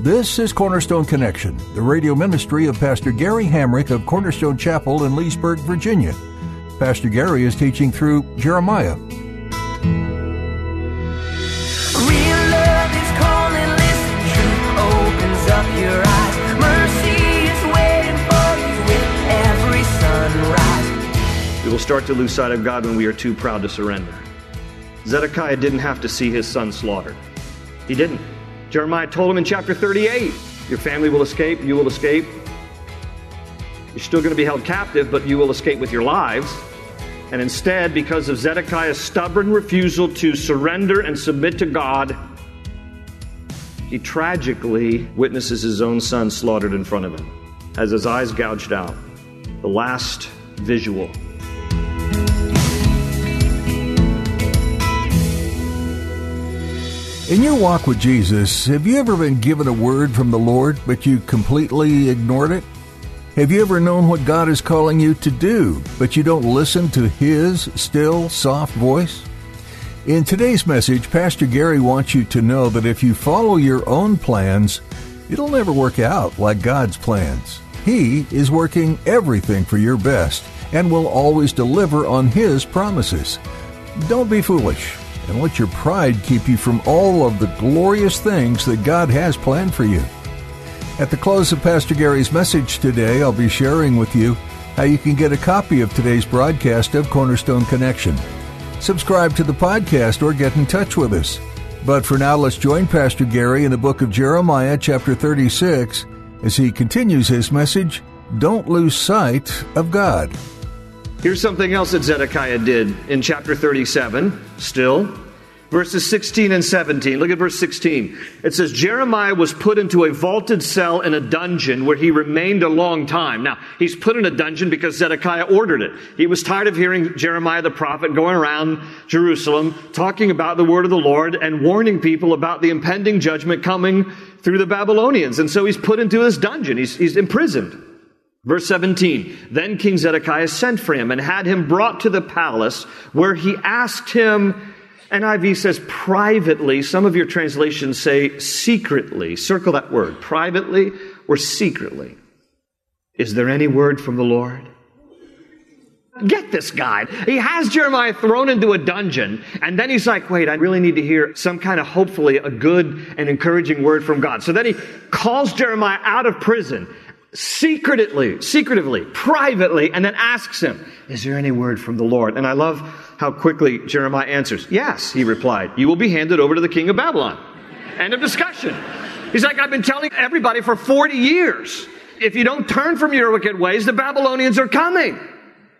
This is Cornerstone Connection, the radio ministry of Pastor Gary Hamrick of Cornerstone Chapel in Leesburg, Virginia. Pastor Gary is teaching through Jeremiah. We will start to lose sight of God when we are too proud to surrender. Zedekiah didn't have to see his son slaughtered. He didn't. Jeremiah told him in chapter 38 Your family will escape, you will escape. You're still going to be held captive, but you will escape with your lives. And instead, because of Zedekiah's stubborn refusal to surrender and submit to God, he tragically witnesses his own son slaughtered in front of him, has his eyes gouged out. The last visual In your walk with Jesus, have you ever been given a word from the Lord, but you completely ignored it? Have you ever known what God is calling you to do, but you don't listen to His still, soft voice? In today's message, Pastor Gary wants you to know that if you follow your own plans, it'll never work out like God's plans. He is working everything for your best and will always deliver on His promises. Don't be foolish and let your pride keep you from all of the glorious things that God has planned for you. At the close of Pastor Gary's message today, I'll be sharing with you how you can get a copy of today's broadcast of Cornerstone Connection. Subscribe to the podcast or get in touch with us. But for now, let's join Pastor Gary in the book of Jeremiah, chapter 36, as he continues his message Don't Lose Sight of God. Here's something else that Zedekiah did in chapter 37, still. Verses 16 and 17. Look at verse 16. It says, Jeremiah was put into a vaulted cell in a dungeon where he remained a long time. Now, he's put in a dungeon because Zedekiah ordered it. He was tired of hearing Jeremiah the prophet going around Jerusalem talking about the word of the Lord and warning people about the impending judgment coming through the Babylonians. And so he's put into this dungeon. He's, he's imprisoned. Verse 17 Then King Zedekiah sent for him and had him brought to the palace where he asked him, NIV says privately. Some of your translations say secretly. Circle that word, privately or secretly. Is there any word from the Lord? Get this guy. He has Jeremiah thrown into a dungeon, and then he's like, wait, I really need to hear some kind of hopefully a good and encouraging word from God. So then he calls Jeremiah out of prison secretly, secretively, privately, and then asks him, Is there any word from the Lord? And I love how quickly Jeremiah answers, Yes, he replied, You will be handed over to the king of Babylon. End of discussion. He's like, I've been telling everybody for 40 years. If you don't turn from your wicked ways, the Babylonians are coming.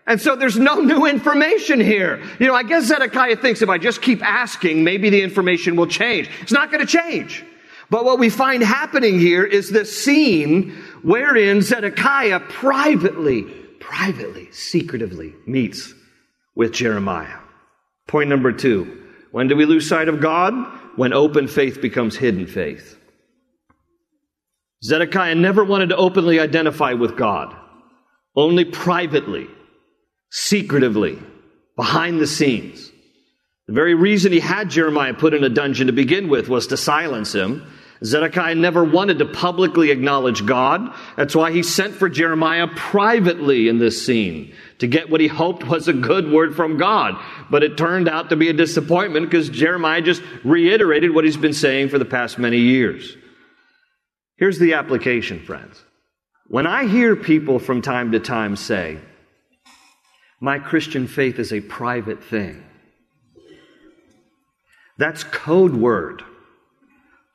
And so there's no new information here. You know, I guess Zedekiah thinks if I just keep asking, maybe the information will change. It's not going to change. But what we find happening here is this scene wherein Zedekiah privately, privately, secretively meets with Jeremiah. Point number two. When do we lose sight of God? When open faith becomes hidden faith. Zedekiah never wanted to openly identify with God, only privately, secretively, behind the scenes. The very reason he had Jeremiah put in a dungeon to begin with was to silence him Zedekiah never wanted to publicly acknowledge God. That's why he sent for Jeremiah privately in this scene to get what he hoped was a good word from God. But it turned out to be a disappointment because Jeremiah just reiterated what he's been saying for the past many years. Here's the application, friends. When I hear people from time to time say, my Christian faith is a private thing, that's code word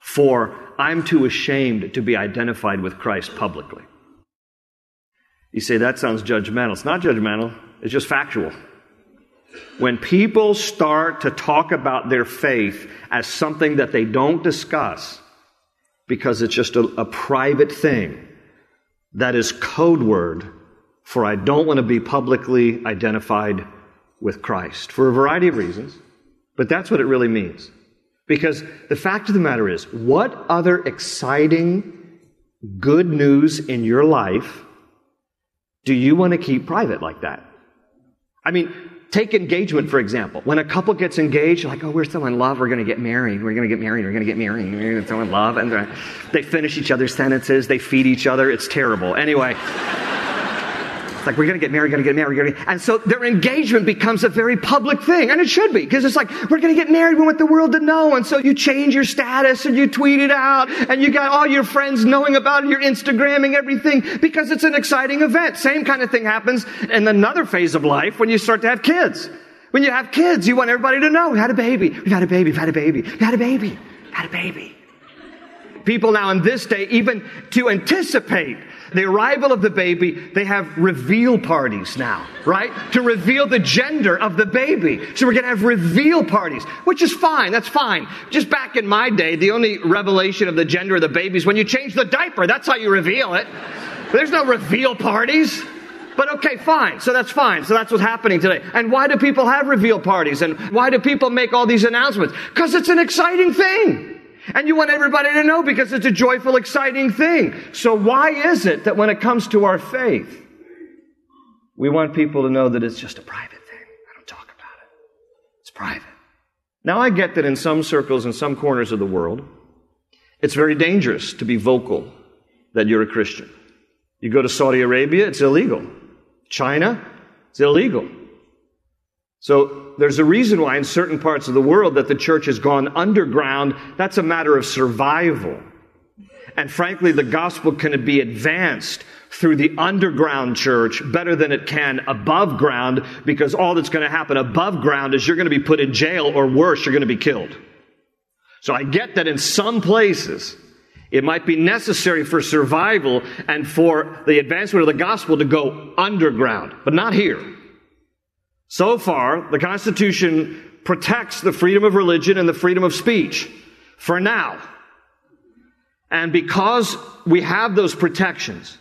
for I'm too ashamed to be identified with Christ publicly. You say, that sounds judgmental. It's not judgmental, it's just factual. When people start to talk about their faith as something that they don't discuss, because it's just a, a private thing that is code word for I don't want to be publicly identified with Christ for a variety of reasons. But that's what it really means. Because the fact of the matter is, what other exciting, good news in your life do you want to keep private like that? I mean, take engagement, for example. When a couple gets engaged, like, oh, we're still in love, we're going to get married, we're going to get married, we're going to get married, we're going to still in love. And they finish each other's sentences, they feed each other. It's terrible. Anyway. Like, we're going to get married, we're going to get married, going to And so their engagement becomes a very public thing. And it should be, because it's like, we're going to get married, we want the world to know. And so you change your status and you tweet it out and you got all your friends knowing about it, you're Instagramming everything because it's an exciting event. Same kind of thing happens in another phase of life when you start to have kids. When you have kids, you want everybody to know, we had a baby, we've had a baby, we've had a baby, we've had a baby, we've had a baby. People now in this day, even to anticipate the arrival of the baby, they have reveal parties now, right? To reveal the gender of the baby. So we're going to have reveal parties, which is fine. That's fine. Just back in my day, the only revelation of the gender of the baby is when you change the diaper. That's how you reveal it. There's no reveal parties. But okay, fine. So that's fine. So that's what's happening today. And why do people have reveal parties? And why do people make all these announcements? Because it's an exciting thing. And you want everybody to know because it's a joyful, exciting thing. So why is it that when it comes to our faith, we want people to know that it's just a private thing? I don't talk about it. It's private. Now I get that in some circles, in some corners of the world, it's very dangerous to be vocal that you're a Christian. You go to Saudi Arabia, it's illegal. China, it's illegal. So there's a reason why in certain parts of the world that the church has gone underground. That's a matter of survival. And frankly, the gospel can be advanced through the underground church better than it can above ground because all that's going to happen above ground is you're going to be put in jail or worse, you're going to be killed. So I get that in some places it might be necessary for survival and for the advancement of the gospel to go underground, but not here. So far, the Constitution protects the freedom of religion and the freedom of speech for now. And because we have those protections,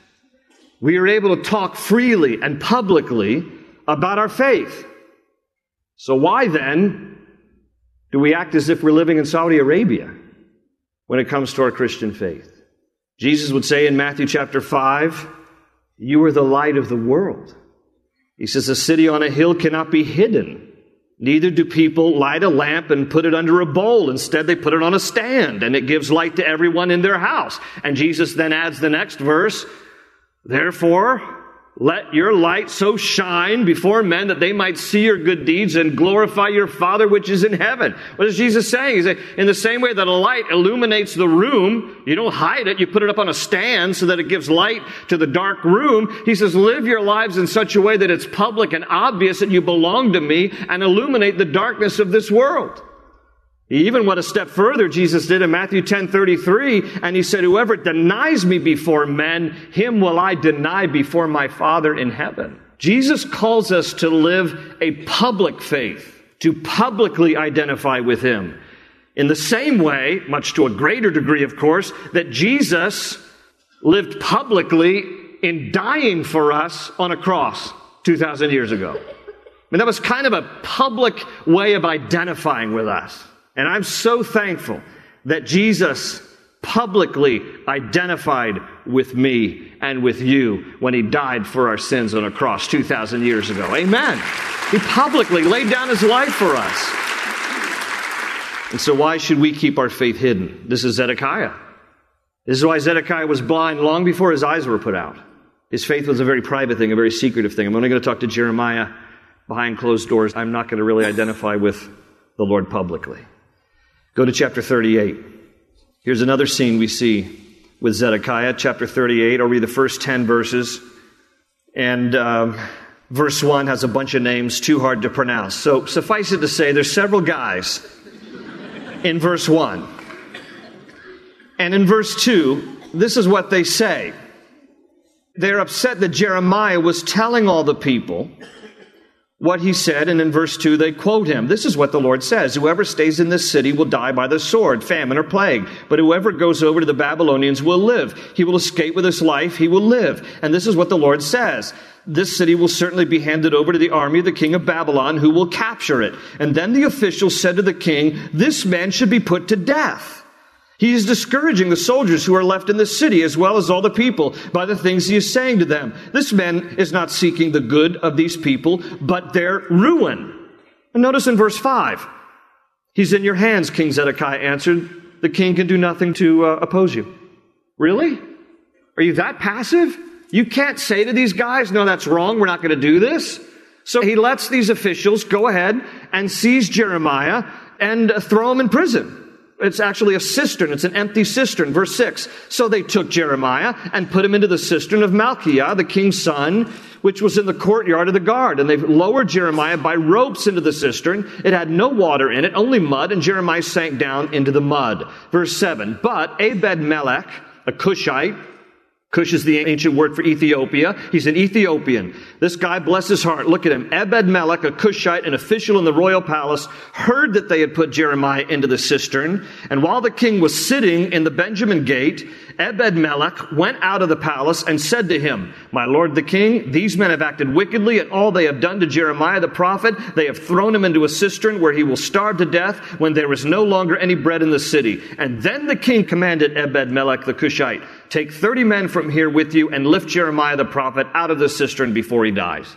we are able to talk freely and publicly about our faith. So why then do we act as if we're living in Saudi Arabia when it comes to our Christian faith? Jesus would say in Matthew chapter 5, You are the light of the world. He says, A city on a hill cannot be hidden. Neither do people light a lamp and put it under a bowl. Instead, they put it on a stand and it gives light to everyone in their house. And Jesus then adds the next verse, Therefore, let your light so shine before men that they might see your good deeds and glorify your Father which is in heaven. What is Jesus saying? He's saying, in the same way that a light illuminates the room, you don't hide it, you put it up on a stand so that it gives light to the dark room. He says, live your lives in such a way that it's public and obvious that you belong to me and illuminate the darkness of this world. He even went a step further, Jesus did in Matthew 10 33, and he said, Whoever denies me before men, him will I deny before my Father in heaven. Jesus calls us to live a public faith, to publicly identify with him. In the same way, much to a greater degree, of course, that Jesus lived publicly in dying for us on a cross 2,000 years ago. I mean, that was kind of a public way of identifying with us. And I'm so thankful that Jesus publicly identified with me and with you when he died for our sins on a cross 2,000 years ago. Amen. He publicly laid down his life for us. And so, why should we keep our faith hidden? This is Zedekiah. This is why Zedekiah was blind long before his eyes were put out. His faith was a very private thing, a very secretive thing. I'm only going to talk to Jeremiah behind closed doors. I'm not going to really identify with the Lord publicly. Go to chapter 38. Here's another scene we see with Zedekiah, chapter 38. I'll read the first 10 verses. And um, verse 1 has a bunch of names too hard to pronounce. So suffice it to say, there's several guys in verse 1. And in verse 2, this is what they say. They're upset that Jeremiah was telling all the people what he said, and in verse 2 they quote him. This is what the Lord says Whoever stays in this city will die by the sword, famine, or plague. But whoever goes over to the Babylonians will live. He will escape with his life, he will live. And this is what the Lord says. This city will certainly be handed over to the army of the king of Babylon, who will capture it. And then the officials said to the king, This man should be put to death. He is discouraging the soldiers who are left in the city as well as all the people by the things he is saying to them. This man is not seeking the good of these people, but their ruin. And notice in verse 5, he's in your hands, King Zedekiah answered. The king can do nothing to uh, oppose you. Really? Are you that passive? You can't say to these guys, no, that's wrong. We're not going to do this. So he lets these officials go ahead and seize Jeremiah and uh, throw him in prison. It's actually a cistern. It's an empty cistern. Verse 6. So they took Jeremiah and put him into the cistern of Malchiah, the king's son, which was in the courtyard of the guard. And they lowered Jeremiah by ropes into the cistern. It had no water in it, only mud, and Jeremiah sank down into the mud. Verse 7. But Ebed Melech, a Cushite, Cush is the ancient word for Ethiopia. He's an Ethiopian. This guy, bless his heart, look at him. Ebed Melech, a Cushite, an official in the royal palace, heard that they had put Jeremiah into the cistern. And while the king was sitting in the Benjamin gate, Ebed Melech went out of the palace and said to him, My lord the king, these men have acted wickedly and all they have done to Jeremiah the prophet. They have thrown him into a cistern where he will starve to death when there is no longer any bread in the city. And then the king commanded Ebed Melech the Cushite, Take 30 men from here with you and lift Jeremiah the prophet out of the cistern before he dies.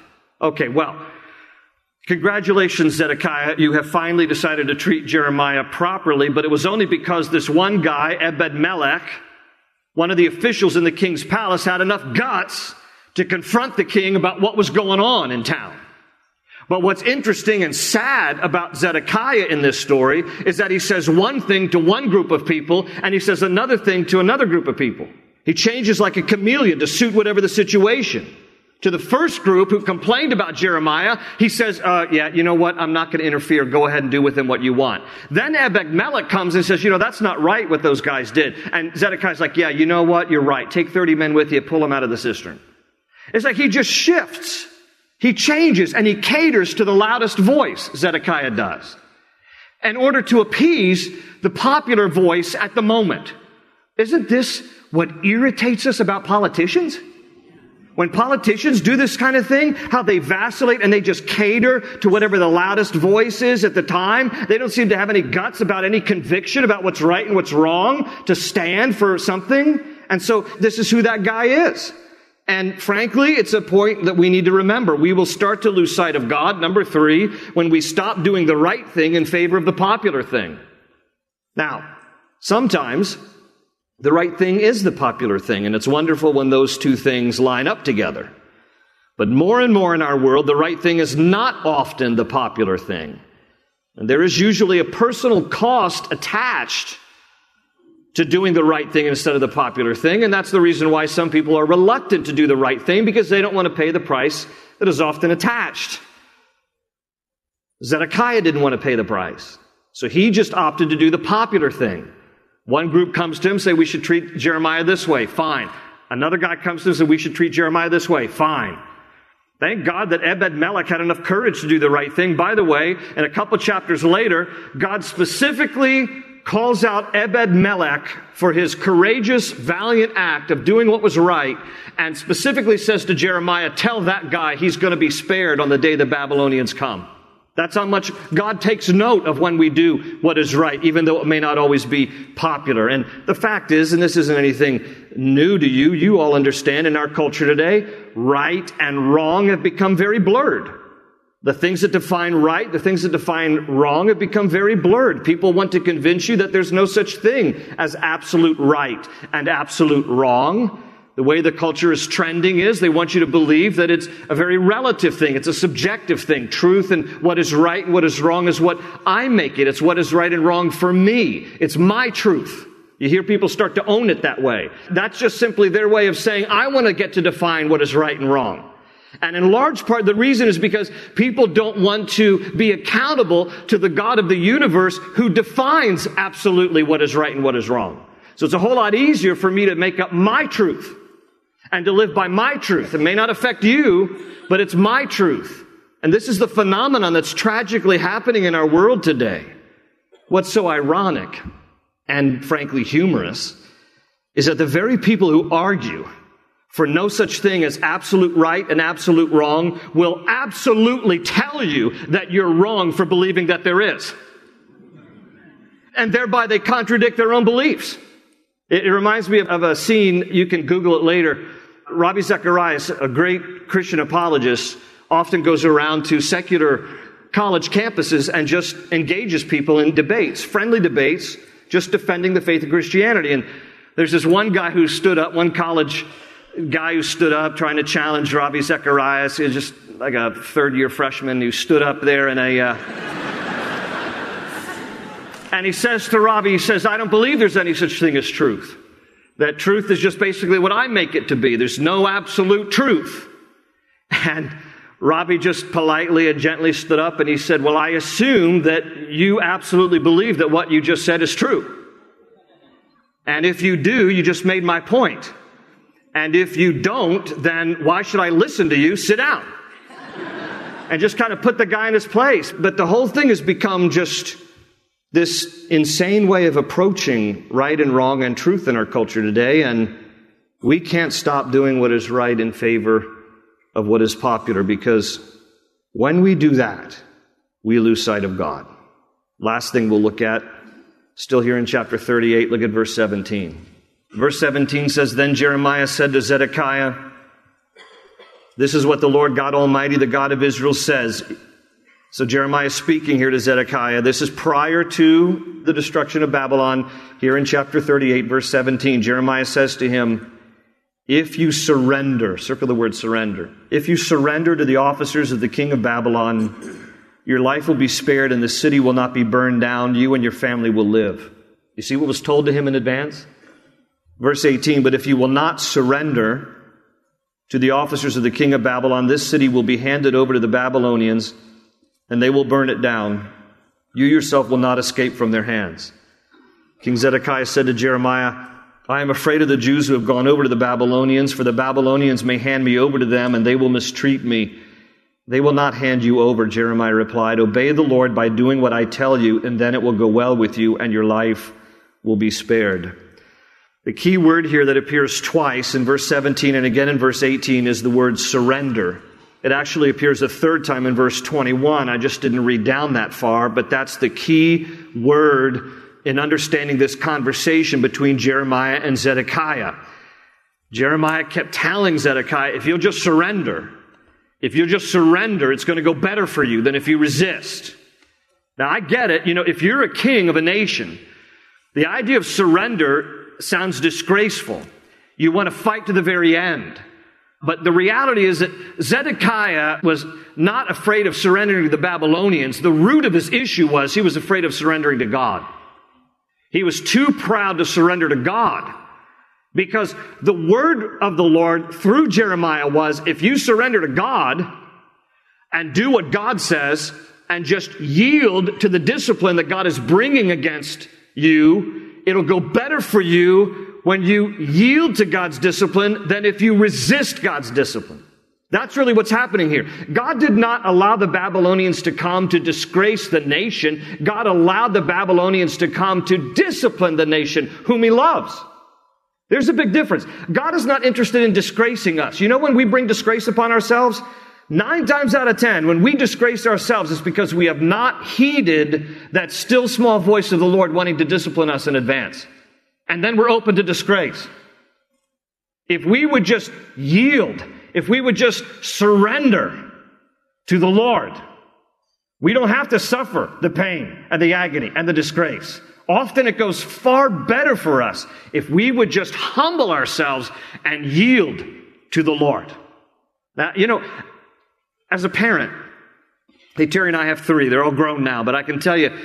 Okay, well, congratulations, Zedekiah. You have finally decided to treat Jeremiah properly, but it was only because this one guy, Ebed Melech, one of the officials in the king's palace, had enough guts to confront the king about what was going on in town. But what's interesting and sad about Zedekiah in this story is that he says one thing to one group of people and he says another thing to another group of people. He changes like a chameleon to suit whatever the situation. To the first group who complained about Jeremiah, he says, uh, yeah, you know what? I'm not going to interfere. Go ahead and do with him what you want. Then Ebed comes and says, you know, that's not right what those guys did. And Zedekiah's like, yeah, you know what? You're right. Take 30 men with you, pull them out of the cistern. It's like he just shifts. He changes and he caters to the loudest voice, Zedekiah does, in order to appease the popular voice at the moment. Isn't this what irritates us about politicians? When politicians do this kind of thing, how they vacillate and they just cater to whatever the loudest voice is at the time. They don't seem to have any guts about any conviction about what's right and what's wrong to stand for something. And so this is who that guy is. And frankly, it's a point that we need to remember. We will start to lose sight of God, number three, when we stop doing the right thing in favor of the popular thing. Now, sometimes the right thing is the popular thing, and it's wonderful when those two things line up together. But more and more in our world, the right thing is not often the popular thing. And there is usually a personal cost attached to doing the right thing instead of the popular thing. And that's the reason why some people are reluctant to do the right thing because they don't want to pay the price that is often attached. Zedekiah didn't want to pay the price. So he just opted to do the popular thing. One group comes to him, say we should treat Jeremiah this way. Fine. Another guy comes to him, and say we should treat Jeremiah this way. Fine. Thank God that Ebed Melech had enough courage to do the right thing. By the way, in a couple chapters later, God specifically calls out Ebed Melech for his courageous, valiant act of doing what was right, and specifically says to Jeremiah, Tell that guy he's going to be spared on the day the Babylonians come. That's how much God takes note of when we do what is right, even though it may not always be popular. And the fact is, and this isn't anything new to you, you all understand in our culture today, right and wrong have become very blurred. The things that define right, the things that define wrong have become very blurred. People want to convince you that there's no such thing as absolute right and absolute wrong. The way the culture is trending is they want you to believe that it's a very relative thing. It's a subjective thing. Truth and what is right and what is wrong is what I make it. It's what is right and wrong for me. It's my truth. You hear people start to own it that way. That's just simply their way of saying, I want to get to define what is right and wrong. And in large part, the reason is because people don't want to be accountable to the God of the universe who defines absolutely what is right and what is wrong. So it's a whole lot easier for me to make up my truth and to live by my truth. It may not affect you, but it's my truth. And this is the phenomenon that's tragically happening in our world today. What's so ironic and frankly humorous is that the very people who argue for no such thing as absolute right and absolute wrong will absolutely tell you that you're wrong for believing that there is. And thereby they contradict their own beliefs. It, reminds me of, a scene, you can Google it later. Ravi Zacharias, a great Christian apologist, often goes around to secular college campuses and just engages people in debates, friendly debates, just defending the faith of Christianity. And there's this one guy who stood up, one college guy who stood up trying to challenge Ravi Zacharias. He was just like a third year freshman who stood up there in a. Uh, and he says to Ravi, he says, I don't believe there's any such thing as truth. That truth is just basically what I make it to be. There's no absolute truth. And Ravi just politely and gently stood up and he said, Well, I assume that you absolutely believe that what you just said is true. And if you do, you just made my point. And if you don't, then why should I listen to you? Sit down. and just kind of put the guy in his place. But the whole thing has become just this insane way of approaching right and wrong and truth in our culture today. And we can't stop doing what is right in favor of what is popular because when we do that, we lose sight of God. Last thing we'll look at, still here in chapter 38, look at verse 17. Verse 17 says, Then Jeremiah said to Zedekiah, This is what the Lord God Almighty, the God of Israel, says. So Jeremiah is speaking here to Zedekiah. This is prior to the destruction of Babylon. Here in chapter 38, verse 17, Jeremiah says to him, if you surrender, circle the word surrender, if you surrender to the officers of the king of Babylon, your life will be spared and the city will not be burned down. You and your family will live. You see what was told to him in advance? Verse 18, but if you will not surrender to the officers of the king of Babylon, this city will be handed over to the Babylonians and they will burn it down. You yourself will not escape from their hands. King Zedekiah said to Jeremiah, I am afraid of the Jews who have gone over to the Babylonians, for the Babylonians may hand me over to them, and they will mistreat me. They will not hand you over, Jeremiah replied. Obey the Lord by doing what I tell you, and then it will go well with you, and your life will be spared. The key word here that appears twice in verse 17 and again in verse 18 is the word surrender. It actually appears a third time in verse 21. I just didn't read down that far, but that's the key word in understanding this conversation between Jeremiah and Zedekiah. Jeremiah kept telling Zedekiah, if you'll just surrender, if you'll just surrender, it's going to go better for you than if you resist. Now, I get it. You know, if you're a king of a nation, the idea of surrender sounds disgraceful. You want to fight to the very end. But the reality is that Zedekiah was not afraid of surrendering to the Babylonians. The root of his issue was he was afraid of surrendering to God. He was too proud to surrender to God. Because the word of the Lord through Jeremiah was if you surrender to God and do what God says and just yield to the discipline that God is bringing against you, it'll go better for you when you yield to God's discipline than if you resist God's discipline. That's really what's happening here. God did not allow the Babylonians to come to disgrace the nation. God allowed the Babylonians to come to discipline the nation whom he loves. There's a big difference. God is not interested in disgracing us. You know when we bring disgrace upon ourselves? Nine times out of ten, when we disgrace ourselves, it's because we have not heeded that still small voice of the Lord wanting to discipline us in advance. And then we're open to disgrace. If we would just yield if we would just surrender to the Lord, we don't have to suffer the pain and the agony and the disgrace. Often it goes far better for us if we would just humble ourselves and yield to the Lord. Now, you know, as a parent, hey, Terry and I have three. They're all grown now, but I can tell you,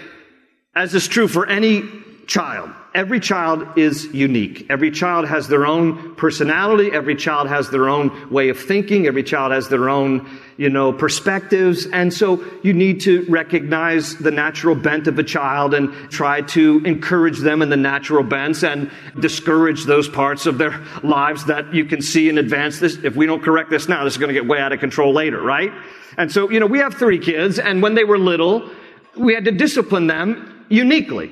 as is true for any child, every child is unique. Every child has their own personality. Every child has their own way of thinking. Every child has their own, you know, perspectives. And so you need to recognize the natural bent of a child and try to encourage them in the natural bents and discourage those parts of their lives that you can see in advance. This, if we don't correct this now, this is going to get way out of control later, right? And so, you know, we have three kids and when they were little, we had to discipline them uniquely.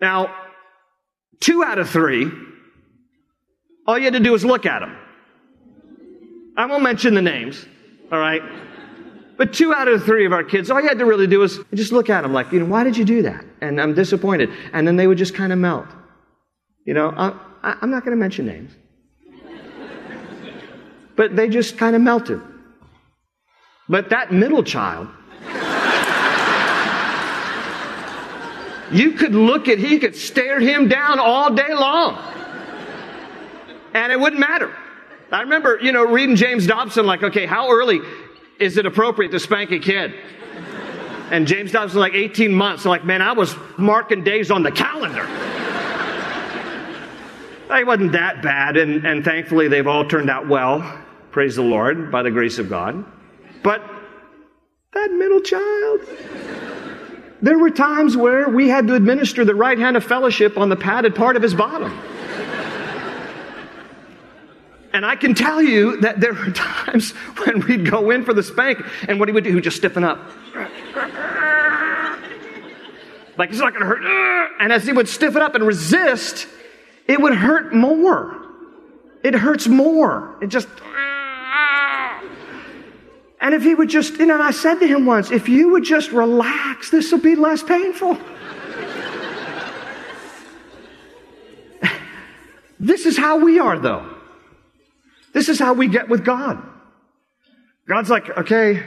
Now, Two out of three, all you had to do was look at them. I won't mention the names, all right? But two out of three of our kids, all you had to really do was just look at them like, you know, why did you do that? And I'm disappointed. And then they would just kind of melt. You know, I, I'm not going to mention names. But they just kind of melted. But that middle child, You could look at, he could stare him down all day long. And it wouldn't matter. I remember, you know, reading James Dobson, like, okay, how early is it appropriate to spank a kid? And James Dobson, like 18 months. Like, man, I was marking days on the calendar. it wasn't that bad, and, and thankfully they've all turned out well. Praise the Lord, by the grace of God. But that middle child, there were times where we had to administer the right hand of fellowship on the padded part of his bottom. And I can tell you that there were times when we'd go in for the spank, and what he would do, he would just stiffen up. Like, it's not going to hurt. And as he would stiffen up and resist, it would hurt more. It hurts more. It just. And if he would just, you know, and I said to him once, if you would just relax, this will be less painful. this is how we are, though. This is how we get with God. God's like, okay,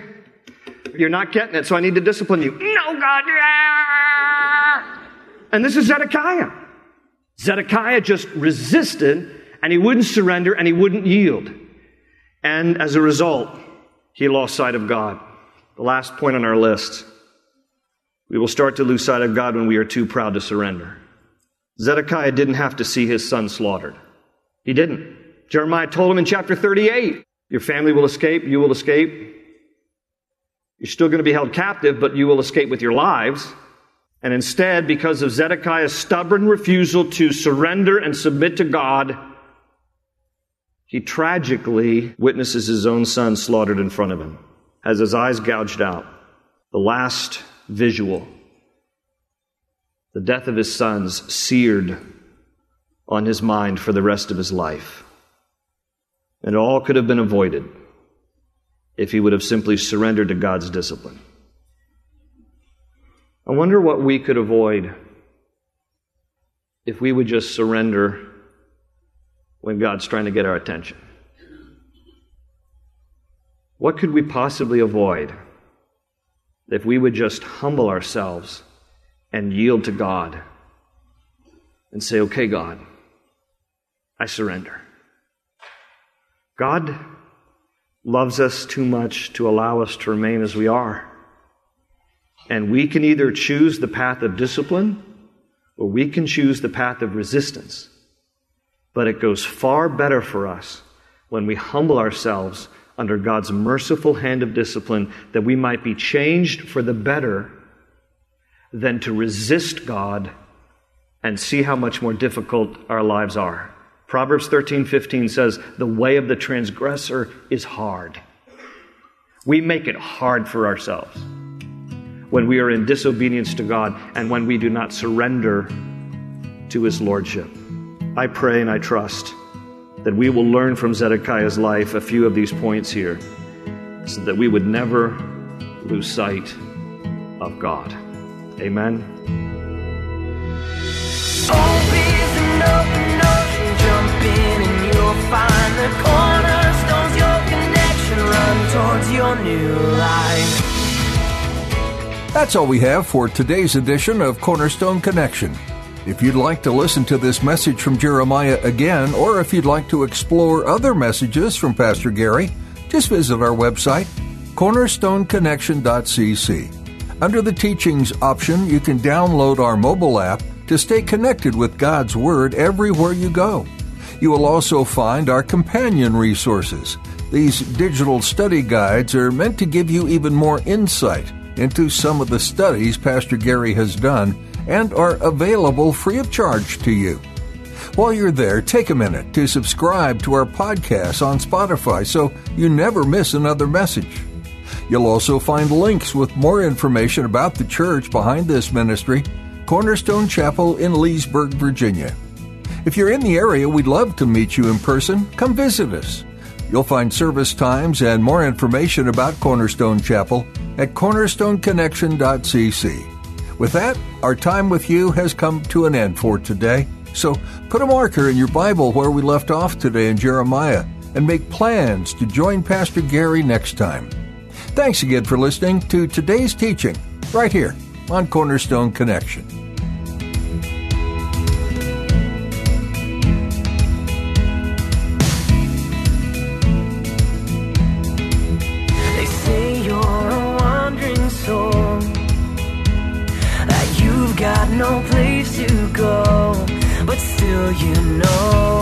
you're not getting it, so I need to discipline you. No, God. And this is Zedekiah. Zedekiah just resisted and he wouldn't surrender and he wouldn't yield. And as a result, he lost sight of God. The last point on our list. We will start to lose sight of God when we are too proud to surrender. Zedekiah didn't have to see his son slaughtered. He didn't. Jeremiah told him in chapter 38 Your family will escape, you will escape. You're still going to be held captive, but you will escape with your lives. And instead, because of Zedekiah's stubborn refusal to surrender and submit to God, he tragically witnesses his own son slaughtered in front of him, has his eyes gouged out. The last visual, the death of his sons seared on his mind for the rest of his life. And all could have been avoided if he would have simply surrendered to God's discipline. I wonder what we could avoid if we would just surrender when God's trying to get our attention? What could we possibly avoid if we would just humble ourselves and yield to God and say, okay, God, I surrender? God loves us too much to allow us to remain as we are. And we can either choose the path of discipline or we can choose the path of resistance. But it goes far better for us when we humble ourselves under God's merciful hand of discipline that we might be changed for the better than to resist God and see how much more difficult our lives are. Proverbs 13:15 says, "The way of the transgressor is hard." We make it hard for ourselves when we are in disobedience to God and when we do not surrender to his lordship. I pray and I trust that we will learn from Zedekiah's life a few of these points here so that we would never lose sight of God. Amen. That's all we have for today's edition of Cornerstone Connection. If you'd like to listen to this message from Jeremiah again, or if you'd like to explore other messages from Pastor Gary, just visit our website, cornerstoneconnection.cc. Under the Teachings option, you can download our mobile app to stay connected with God's Word everywhere you go. You will also find our companion resources. These digital study guides are meant to give you even more insight into some of the studies Pastor Gary has done and are available free of charge to you. While you're there, take a minute to subscribe to our podcast on Spotify so you never miss another message. You'll also find links with more information about the church behind this ministry, Cornerstone Chapel in Leesburg, Virginia. If you're in the area, we'd love to meet you in person. Come visit us. You'll find service times and more information about Cornerstone Chapel at cornerstoneconnection.cc. With that, our time with you has come to an end for today. So put a marker in your Bible where we left off today in Jeremiah and make plans to join Pastor Gary next time. Thanks again for listening to today's teaching right here on Cornerstone Connection. you know.